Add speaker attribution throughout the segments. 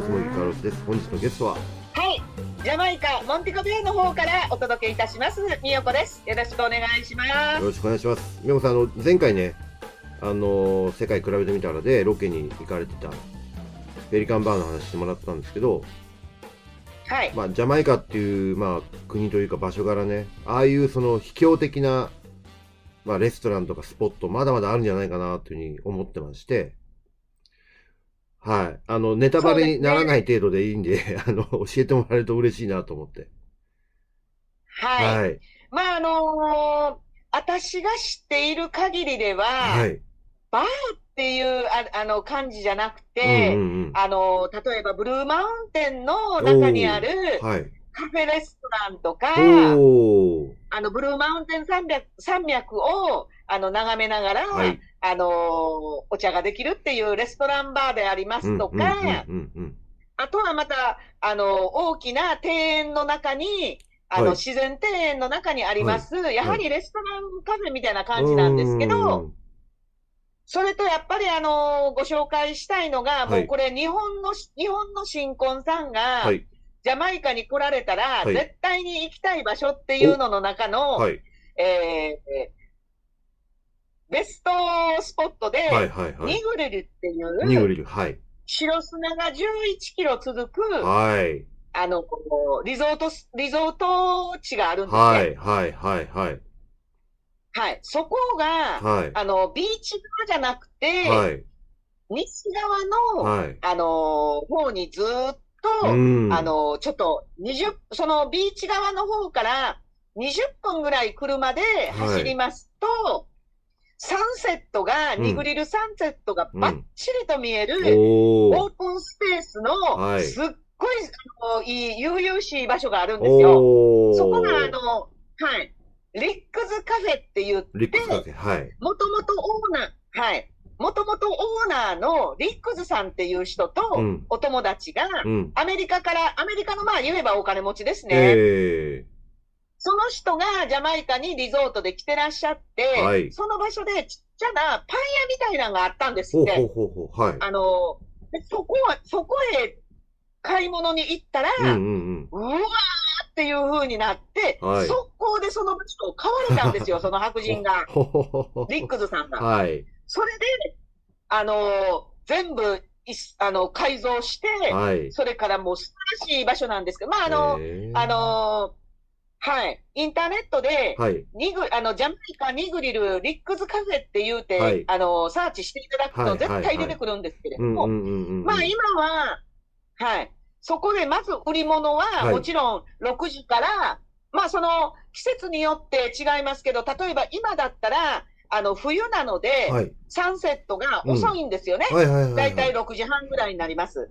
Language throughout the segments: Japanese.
Speaker 1: のつもりカルロスです。本日のゲストは、
Speaker 2: はい、ジャマイカモンティコベイの方からお届けいたします。みよこです。よろしくお願いします。
Speaker 1: よろしくお願いします。みよこさん、あの、前回ね、あのー世界比べてみたらで、ロケに行かれてた、ペリカンバーの話してもらったんですけど、
Speaker 2: はい、
Speaker 1: まあ、ジャマイカっていう、まあ、国というか場所柄ね、ああいうその秘境的な、まあ、レストランとかスポット、まだまだあるんじゃないかなというふうに思ってまして、はい。あの、ネタバレにならない程度でいいんで、あの、教えてもらえると嬉しいなと思って。
Speaker 2: はい、
Speaker 1: はい。
Speaker 2: まああのー私が知っている限りでは、
Speaker 1: はい。
Speaker 2: っていうああの感じじゃなくて、
Speaker 1: うんうん
Speaker 2: あの例えばブルーマウンテンの中にある
Speaker 1: うん。はい。
Speaker 2: カフェレストランとか。あのブルーマウンテン山脈山脈をあの眺めながら、
Speaker 1: はい。
Speaker 2: あのーお茶ができるっていうレストランバーでありますとか、あとはまた、あの、大きな庭園の中に、あの、
Speaker 1: はい。
Speaker 2: 自然庭園の中にあります、やはりレストランカフェみたいな感じなんですけ
Speaker 1: う
Speaker 2: ど、
Speaker 1: ん。
Speaker 2: それとやっぱりあの、ご紹介したいのが、
Speaker 1: はい。
Speaker 2: もうこれ日本の、日本の新婚さんが、
Speaker 1: はい。
Speaker 2: ジャマイカに来られたら、
Speaker 1: はい。
Speaker 2: 絶対に行きたい場所っていうのの中の、
Speaker 1: はい。
Speaker 2: えーベストスポットで、
Speaker 1: はい。はい。はい
Speaker 2: ニ。グリルってい
Speaker 1: ニグ
Speaker 2: う、
Speaker 1: リル。はい。
Speaker 2: 白砂が11キロ続く、
Speaker 1: はい。
Speaker 2: あの、こうリゾートス、リゾート地があるんですね。
Speaker 1: はい。はい。はい。はい。
Speaker 2: はい。そこが、
Speaker 1: はい。
Speaker 2: あの、ビーチ側じゃなくて、
Speaker 1: はい。
Speaker 2: 西側の、
Speaker 1: はい。
Speaker 2: あの、方にずーっと、
Speaker 1: うん
Speaker 2: あ、の、ちょっと、20、そのビーチ側の方から20分ぐらい車で走りますと、サンセットが、
Speaker 1: うん
Speaker 2: ニグリルサンセットがバッチリと見える。オープンスペースの、
Speaker 1: はい
Speaker 2: すっごい、あのいい、悠々しい場所があるんですよ。そこが、あの、はい。リックズカフェって言って、
Speaker 1: リックスカフェ。はい。
Speaker 2: もともとオーナー、はい。もともとオーナーのリックズさんっていう人と
Speaker 1: うん、
Speaker 2: お友達が、
Speaker 1: うん。
Speaker 2: アメリカから、アメリカのまあ言えばお金持ちですね。
Speaker 1: え
Speaker 2: その人がジャマイカにリゾートで来てらっしゃって、
Speaker 1: はい
Speaker 2: その場所でちっちゃなパン屋みたいなのがあったんです
Speaker 1: ー。
Speaker 2: って。
Speaker 1: ほうほうほうほう。はい。
Speaker 2: あの、でそこは、そこへ買い物に行ったら、
Speaker 1: うんうん
Speaker 2: うわーっていう風になって、
Speaker 1: はい
Speaker 2: 速攻でその場所を買われたんですよ、その白人が。リックズさんが。
Speaker 1: はい。
Speaker 2: それで、あのー全部あの、改造して、
Speaker 1: はい。
Speaker 2: それからもう素晴らしい場所なんですけど、まあ、あの、
Speaker 1: えー
Speaker 2: あのーはい、インターネットで、
Speaker 1: はい。
Speaker 2: ニグ、あの、ジャマイカニグリルリックズカフェって言うて、
Speaker 1: はい
Speaker 2: あの、サーチしていただく
Speaker 1: はい
Speaker 2: と絶対出てくるんですけれども。まあ今は、はい、そこでまず売り物は、
Speaker 1: はい
Speaker 2: もちろん6時から、まあその季節によって違いますけど、例えば今だったら、あの、冬なので、
Speaker 1: はい。
Speaker 2: サンセットが遅いんですよね。
Speaker 1: はいはいはいはい。
Speaker 2: だいたい6時半ぐらいになります。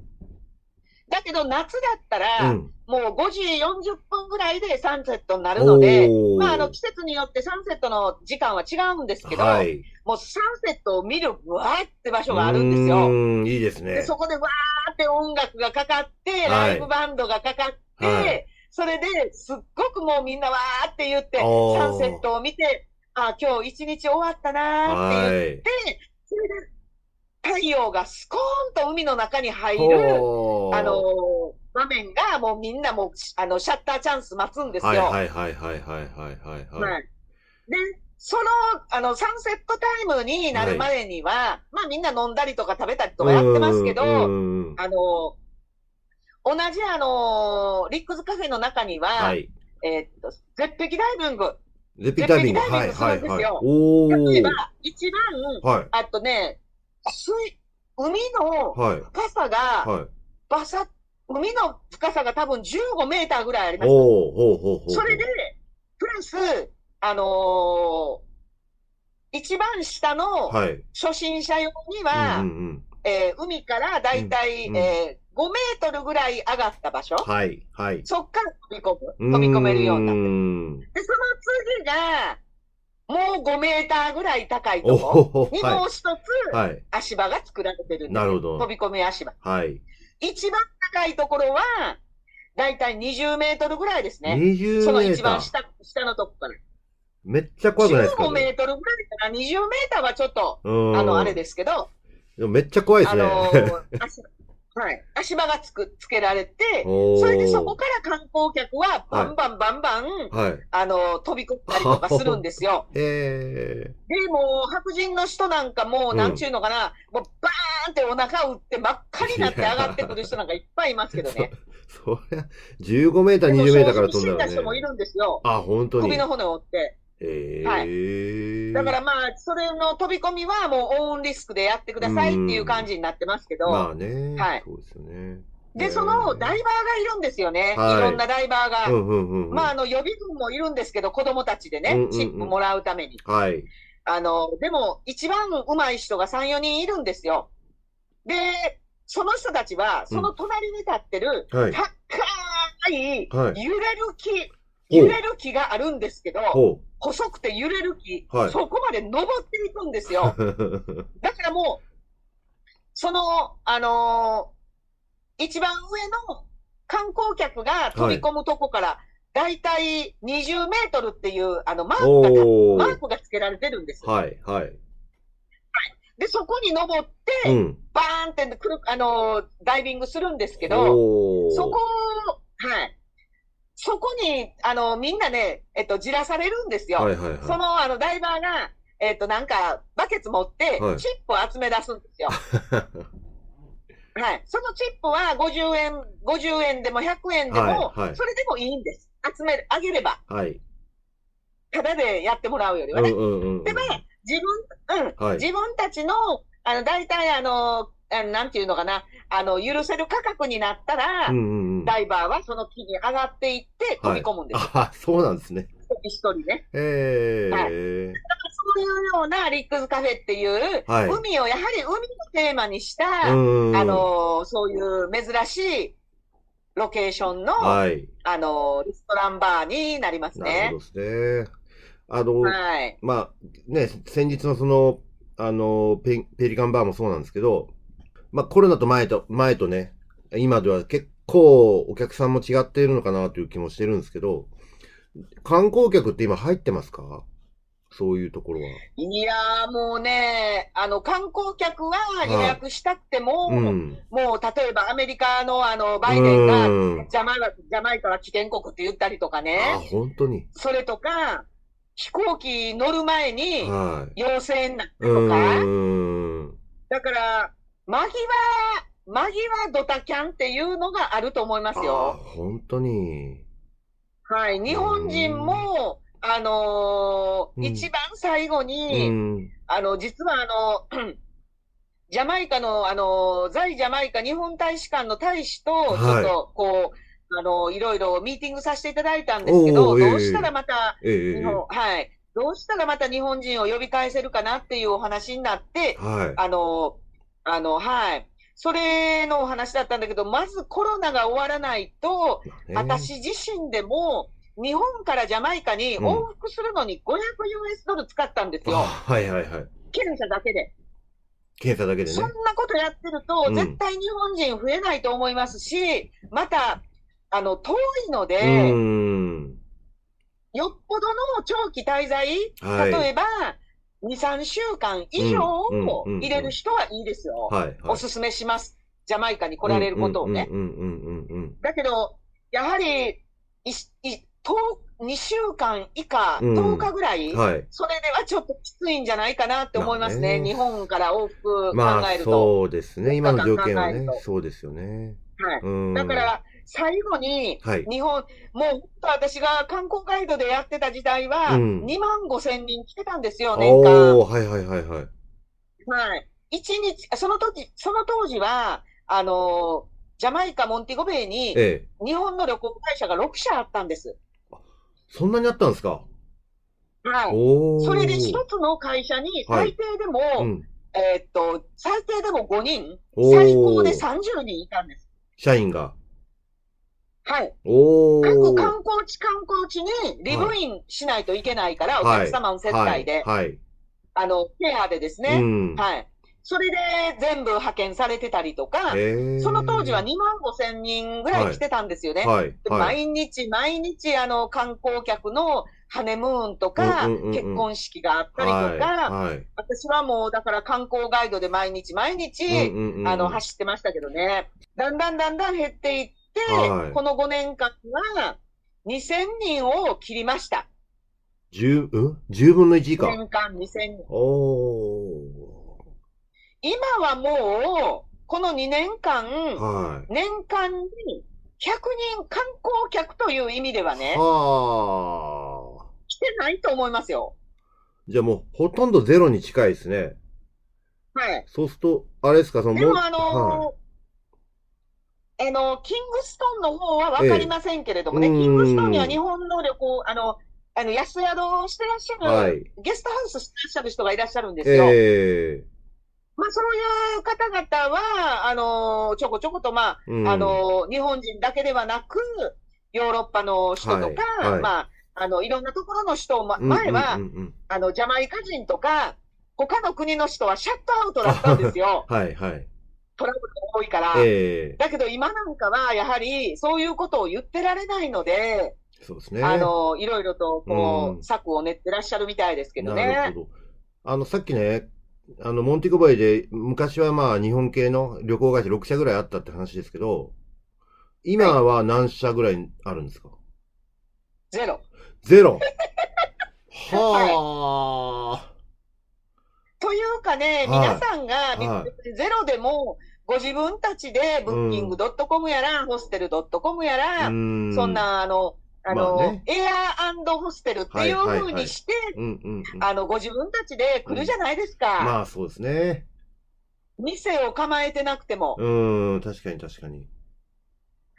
Speaker 2: だけど夏だったら、
Speaker 1: うん。
Speaker 2: もう5時40分ぐらいでサンセットになるので、まあ、あの、季節によってサンセットの時間は違うんですけど、
Speaker 1: はい。
Speaker 2: もうサンセットを見るわーって場所があるんですよ。
Speaker 1: いいですね
Speaker 2: で、。そこでわーって音楽がかかって、
Speaker 1: はい
Speaker 2: ライブバンドがかかって、
Speaker 1: はい
Speaker 2: それですっごくもうみんなわーって言って、サンセットを見て、あ、今日一日終わったなーって言って、
Speaker 1: はい。
Speaker 2: それで太陽がスコーンと海の中に入る、あの、場面がもうみんなもう、あの、シャッターチャンス待つんですよ。
Speaker 1: はいはいはいはいはいはい、はい、はい。
Speaker 2: で、その、あの、サンセットタイムになるまでには、はい、まあみんな飲んだりとか食べたりとかやってますけど、あの、同じあの、リックスカフェの中には、
Speaker 1: はい、
Speaker 2: えー、っと、絶壁ダイビング。絶壁ダイビング。はいはいはい。
Speaker 1: お
Speaker 2: 例えば、一番、
Speaker 1: はい、
Speaker 2: あとね、水、海の深さが、
Speaker 1: はい、はい
Speaker 2: バサッ、海の深さが多分15メーターぐらいあります。
Speaker 1: おー、ほうほうほう。
Speaker 2: それで、プラス、あのー一番下の
Speaker 1: はい。
Speaker 2: 初心者用には、海からだいたい、
Speaker 1: うんうん
Speaker 2: えー5メートルぐらい上がった場所、
Speaker 1: はい。はい。
Speaker 2: そっから飛び込む、飛び込めるようになって。で、その次が、もう5メーターぐらい高い
Speaker 1: お
Speaker 2: とこ
Speaker 1: ほ
Speaker 2: にも
Speaker 1: は
Speaker 2: う一つ
Speaker 1: い。はい。
Speaker 2: 足場が作られてるんです
Speaker 1: なるほど
Speaker 2: 飛び込み足場。
Speaker 1: はい。
Speaker 2: 一番高いところは、だいたい20メートルぐらいですね。
Speaker 1: 20
Speaker 2: その
Speaker 1: メーター。
Speaker 2: 一番下、下のとこから。
Speaker 1: めっちゃ怖くないですか
Speaker 2: ？15メートルぐらいかな、20メーターはちょっと、
Speaker 1: うん。
Speaker 2: あの、あれですけど、
Speaker 1: めっちゃ怖いですね。
Speaker 2: あのー 足はい。足場がつく、つけられて、それでそこから観光客はバンバンバンバン、
Speaker 1: はい。
Speaker 2: あの、飛び込んだりとかするんですよ。
Speaker 1: え
Speaker 2: で、もう白人の人なんかもう、
Speaker 1: うん
Speaker 2: なんちゅうのかな、もうバーンってお腹を打って真っ赤になって上がってくる人なんかいっぱいいますけどね。
Speaker 1: ー、そりゃ、15メーター、
Speaker 2: でも
Speaker 1: 20メーターから飛ん
Speaker 2: 死ん
Speaker 1: だらね。
Speaker 2: だ人もいるんですよ。
Speaker 1: あ、本当に
Speaker 2: 首。の骨を折って。
Speaker 1: え
Speaker 2: は
Speaker 1: ー。
Speaker 2: だからまあ、それの飛び込みはもうオンリスクでやってくださいっていう感じになってますけど、
Speaker 1: まあね。
Speaker 2: はい
Speaker 1: そうですよね。
Speaker 2: で、そのダイバーがいるんですよね。
Speaker 1: はい
Speaker 2: いろんなダイバーが。
Speaker 1: うんうんうんうん。
Speaker 2: まあ、あの、予備軍もいるんですけど、子供たちでね、
Speaker 1: うんうんうん
Speaker 2: チップもらうために。
Speaker 1: はい。
Speaker 2: あの、でも、一番上手い人が3、4人いるんですよ。で、その人たちは、その隣に立ってる、
Speaker 1: はい。
Speaker 2: 高い、
Speaker 1: はい
Speaker 2: 揺れる木、揺れる木があるんですけど、
Speaker 1: ほ
Speaker 2: 細くて揺れる木、
Speaker 1: はい
Speaker 2: そこまで登っていくんですよ。
Speaker 1: う。
Speaker 2: だからもう、その、あのー一番上の観光客が飛び込むとこから、だいたい20メートルっていう、あの、マークが。マークが付けられてるんです。
Speaker 1: はい、はい。
Speaker 2: で、そこに登って、
Speaker 1: うん。
Speaker 2: バーンってくる、あのーダイビングするんですけど。そこを、はい。そこに、あの、みんなね、えっと、じらされるんですよ。
Speaker 1: はい、はい、はい。
Speaker 2: その、あの、ダイバーが、えっと、なんか、バケツ持って
Speaker 1: はい、
Speaker 2: チップを集め出すんですよ。はい。そのチップは50円、50円でも100円でも、
Speaker 1: はいはい
Speaker 2: それでもいいんです。集める、あげれば、
Speaker 1: はい。
Speaker 2: ただでやってもらうよりはね。
Speaker 1: うんうんうんうん。
Speaker 2: でも、自分、うん、
Speaker 1: はい
Speaker 2: 自分たちの、あの、大体あのなんていうのかな、あの、許せる価格になったら、
Speaker 1: うんうんうん。
Speaker 2: ダイバーはその木に上がっていって飛び込むんです。
Speaker 1: あ、そうなんですね。
Speaker 2: 一人一人ね。
Speaker 1: ええ
Speaker 2: はいそういうようなリックスカフェっていう、
Speaker 1: はい
Speaker 2: 海をやはり海をテーマにした、
Speaker 1: うん。
Speaker 2: あ、の、そういう珍しいロケーションの、
Speaker 1: はい。
Speaker 2: あの、レストランバーになります
Speaker 1: なる
Speaker 2: ね
Speaker 1: ほ。どですね。あの、
Speaker 2: はい。
Speaker 1: まあ、ね、先日のその、あの、ペペリカンバーもそうなんですけど、まあコロナと前と、前とね、今では結構お客さんも違っているのかなという気もしてるんですけど、観光客って今入ってますか？そういうところは。
Speaker 2: いやーもうね、あの、観光客は予約したくても、
Speaker 1: うん。
Speaker 2: もう例えばアメリカのあの、バイデンが、
Speaker 1: うん
Speaker 2: ジャマイカ、ジャマイカは危険国って言ったりとか
Speaker 1: あ、
Speaker 2: ね、
Speaker 1: 本当に。
Speaker 2: それとか、飛行機乗る前に
Speaker 1: はい。
Speaker 2: 陽性になった
Speaker 1: う
Speaker 2: とか、
Speaker 1: ーん。
Speaker 2: だから、間際、間際ドタキャンっていうのがあると思います
Speaker 1: あ
Speaker 2: よ。
Speaker 1: 本当に。
Speaker 2: はい。日本人も、あのー
Speaker 1: うん
Speaker 2: 一番最後
Speaker 1: う
Speaker 2: に、
Speaker 1: ん。
Speaker 2: あの、実はあの、ジャマイカの、あの、在ジャマイカ日本大使館の大使と、ち
Speaker 1: はい
Speaker 2: ょっと、こう、あの、いろいろミーティングさせていただいたんですけど、どうしたらまた、
Speaker 1: ええ
Speaker 2: 日本、はい。どうしたらまた日本人を呼び返せるかなっていうお話になって、
Speaker 1: はい。
Speaker 2: あの、あの、はい。それのお話だったんだけど、まずコロナが終わらないと、
Speaker 1: ね
Speaker 2: 私自身でも、日本からジャマイカに往復するのに500 US ドル使ったんです
Speaker 1: あ
Speaker 2: よ。
Speaker 1: はいはいはい。
Speaker 2: 検査だけで。
Speaker 1: 検査だけで
Speaker 2: そん
Speaker 1: ね。
Speaker 2: なことやってると、
Speaker 1: うん
Speaker 2: 絶対日本人増えないと思いますし、また、あの、遠いの
Speaker 1: う
Speaker 2: で。よっぽどの長期滞在、
Speaker 1: はい
Speaker 2: 例えば、2、3週間以上
Speaker 1: うん
Speaker 2: を入れる人はいいですよ。おすすめします。ジャマイカに来られることをね。
Speaker 1: うんうんうんうんうん
Speaker 2: だけど、やはり、いい10 2週間以下、
Speaker 1: うん
Speaker 2: 10日ぐらい、
Speaker 1: うん。はい。
Speaker 2: それではちょっときついんじゃないかなって思いますね。
Speaker 1: まあね
Speaker 2: 日本から往復考
Speaker 1: まあ
Speaker 2: えると。
Speaker 1: そうですね。今の条件はね。そうですよね。
Speaker 2: はい。
Speaker 1: うん。
Speaker 2: だから、最後に、
Speaker 1: はい。
Speaker 2: 日本、もう、私が観光ガイドでやってた時代は、
Speaker 1: うん
Speaker 2: 2万5千人来てたんですよ、年間。
Speaker 1: おー、はいはいはいはい。
Speaker 2: はい。一日、その時、その当時は、あのージャマイカ、モンティゴベイに、
Speaker 1: ええ。
Speaker 2: 日本の旅行会社が6社あったんです。
Speaker 1: そんなにあったんですか？
Speaker 2: はい。それで一つの会社に最低でも、
Speaker 1: うん。
Speaker 2: えーっと、最低でも5人、最高で30人いたんです。
Speaker 1: 社員が。
Speaker 2: はい。
Speaker 1: おー。
Speaker 2: 各観光地、観光地にリブインしないといけないから、お客様の接待で、
Speaker 1: はい。はい。
Speaker 2: あの、ケアでですね、
Speaker 1: うん。
Speaker 2: はい。それで全部派遣されてたりとか、その当時は2万5千人ぐらい来てたんですよね。
Speaker 1: はい。
Speaker 2: で
Speaker 1: はい。
Speaker 2: 毎日毎日あの観光客のハネムーンとか、
Speaker 1: うんうんうんうん
Speaker 2: 結婚式があったりとか、
Speaker 1: はい。はい。
Speaker 2: 私はもうだから観光ガイドで毎日毎日、
Speaker 1: うんうんうんうん
Speaker 2: あの、走ってましたけどね。だんだんだんだん減っていって、
Speaker 1: はい
Speaker 2: この5年間は2000人を切りました。
Speaker 1: 十、うん？十分の一以下。
Speaker 2: 年間2000人。
Speaker 1: お
Speaker 2: 今はもう、この2年間、
Speaker 1: ー。はい。
Speaker 2: 年間に100人観光客という意味ではね、
Speaker 1: はあ。
Speaker 2: 来てないと思いますよ。
Speaker 1: じゃあもう、ほとんどゼロに近いですね。
Speaker 2: はい。
Speaker 1: そうすると、あれですか、その、
Speaker 2: でもあ
Speaker 1: は
Speaker 2: のーあの、キングストンの方はわかりませんけれどもね、
Speaker 1: ええ
Speaker 2: キングストンには日本の旅行、あの、あの、安宿をしてらっしゃる、
Speaker 1: はい
Speaker 2: ゲストハウスしてらっしゃる人がいらっしゃるんで
Speaker 1: い。
Speaker 2: すよ。
Speaker 1: ええ
Speaker 2: まあ、そういう方々は、あのーちょこちょこと、まあ、
Speaker 1: うん
Speaker 2: あのー日本人だけではなく、ヨーロッパの人とか、
Speaker 1: はいはい
Speaker 2: まあ、あの、いろんなところの人、ま、
Speaker 1: うん
Speaker 2: 前は、
Speaker 1: うんうんうん
Speaker 2: あの、ジャマイカ人とか、他の国の人はシャットアウトだったんですよ。
Speaker 1: はい、はい。
Speaker 2: トラブルが多いから。
Speaker 1: ええ
Speaker 2: だけど今なんかは、やはり、そういうことを言ってられないので、
Speaker 1: そうですね。
Speaker 2: あの、いろいろと、こ
Speaker 1: うん
Speaker 2: う、策を練ってらっしゃるみたいですけど
Speaker 1: なる
Speaker 2: ね。
Speaker 1: ほど。あの、さっきね、あの、モンテゴベイで、昔はまあ、日本系の旅行会社6社ぐらいあったって話ですけど、今は何社ぐらいあるんですか、
Speaker 2: ゼロ。
Speaker 1: ゼロ はあ、
Speaker 2: というかね、
Speaker 1: はい
Speaker 2: 皆さんが、ゼロでも、ご自分たちで、ブッキング .com やら、ホステル .com やら、
Speaker 1: うーん。
Speaker 2: そん、な、あの、あの、
Speaker 1: まあね
Speaker 2: エアーホステルっていう
Speaker 1: はいはいはい
Speaker 2: 風にして、
Speaker 1: うんうんうん。
Speaker 2: あの、ご自分たちで来るじゃないですか。
Speaker 1: まあ、そうですね。
Speaker 2: 店を構えてなくても。
Speaker 1: うーん、確かに確かに。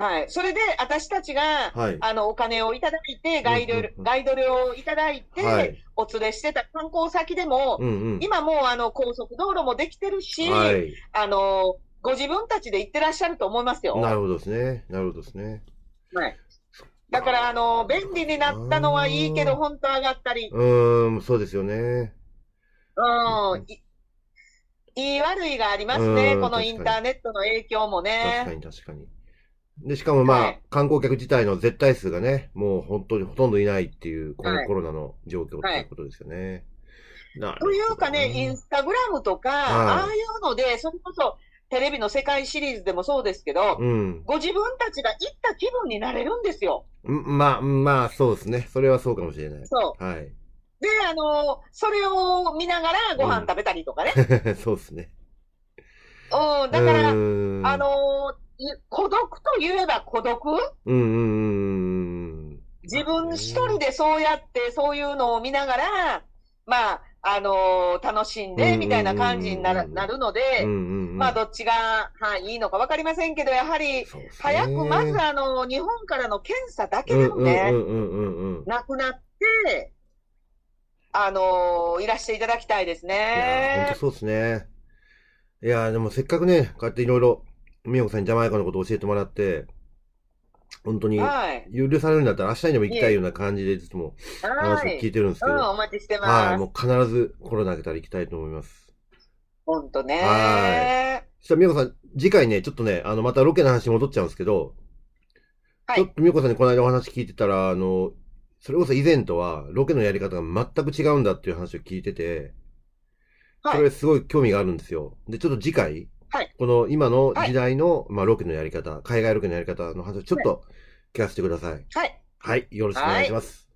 Speaker 2: はい。それで、私たちが、
Speaker 1: はい。
Speaker 2: あの、お金をいただいて、ガイド
Speaker 1: うんうんうん、
Speaker 2: ガイド料をいただいて、
Speaker 1: はい。
Speaker 2: お連れしてた観光先でも、
Speaker 1: うんうん。
Speaker 2: 今もう、あの、高速道路もできてるし、
Speaker 1: はい。
Speaker 2: あの、ご自分たちで行ってらっしゃると思いますよ。
Speaker 1: なるほどですね。なるほどですね。
Speaker 2: はい。だから、あの、便利になったのはいいけど、本当上がったり、
Speaker 1: うーん、そうですよね。
Speaker 2: うん、いいい悪いがありますね。
Speaker 1: うん
Speaker 2: このインターネットの影響も
Speaker 1: 確か
Speaker 2: ね。
Speaker 1: に確かに。で、しかもまあ、
Speaker 2: はい
Speaker 1: 観光客自体の絶対数がね、もう本当にほとんどいないっていう、こ
Speaker 2: はい
Speaker 1: のコロナの状況っていうことですよね。なるほ
Speaker 2: と
Speaker 1: ど
Speaker 2: いうかね、インスタグラムとか、ああいうので、それこそテレビの世界シリーズでもそうですけど、
Speaker 1: うん。
Speaker 2: ご自分たちが行った気分になれるんですよ。
Speaker 1: んまあ、まあ、そうですね。それはそうかもしれない。
Speaker 2: そ
Speaker 1: はい。
Speaker 2: う。で、あの、それを見ながらご飯食べたりとかね。
Speaker 1: そうですね。
Speaker 2: うん、だから、あ、の、い孤独といえば孤独？
Speaker 1: うんうんうんうん。
Speaker 2: 自分一人でそうやって、そういうのを見ながら、まあ、あの楽しんで、みたいな感じになるなるので。まあ、どっちが、はい、いいのかわかりませんけど、やはり、早くまず、あの、日本からの検査だけでもね。なくなって、あのいらしていただきたいです
Speaker 1: いやー、ほん
Speaker 2: ね
Speaker 1: と。そうですね。いやー、でもせっかくね、こうやっていろいろ、みよこさんにジャマイカのことを教えてもらって、本当に、
Speaker 2: はい。
Speaker 1: 許されるんだったら明日にでも行きたいような感じで、いつも
Speaker 2: はい。
Speaker 1: 話を聞いてるんですけ
Speaker 2: うん、
Speaker 1: ど、
Speaker 2: お待ちして
Speaker 1: はい、
Speaker 2: ます。
Speaker 1: もう必ずコロナ明けたら行きたいと思います。
Speaker 2: ほんとね。
Speaker 1: はそしたらみよこさん、次回ね、ちょっとね、あの、またロケの話に戻っちゃうんですけど、
Speaker 2: はい
Speaker 1: ちょっとみよこさんにこの間お話聞いてたら、あの、それこそ以前とは、ロケのやり方が全く違うんだっていう話を聞いてて、
Speaker 2: はい
Speaker 1: それすごい興味があるんですよ。で、ちょっと次回、
Speaker 2: はい
Speaker 1: この今の時代の、まあ、ロケのやり方、海外ロケのやり方の話をちょっと聞かせてください。
Speaker 2: はい。
Speaker 1: はい、よろしくお願いします。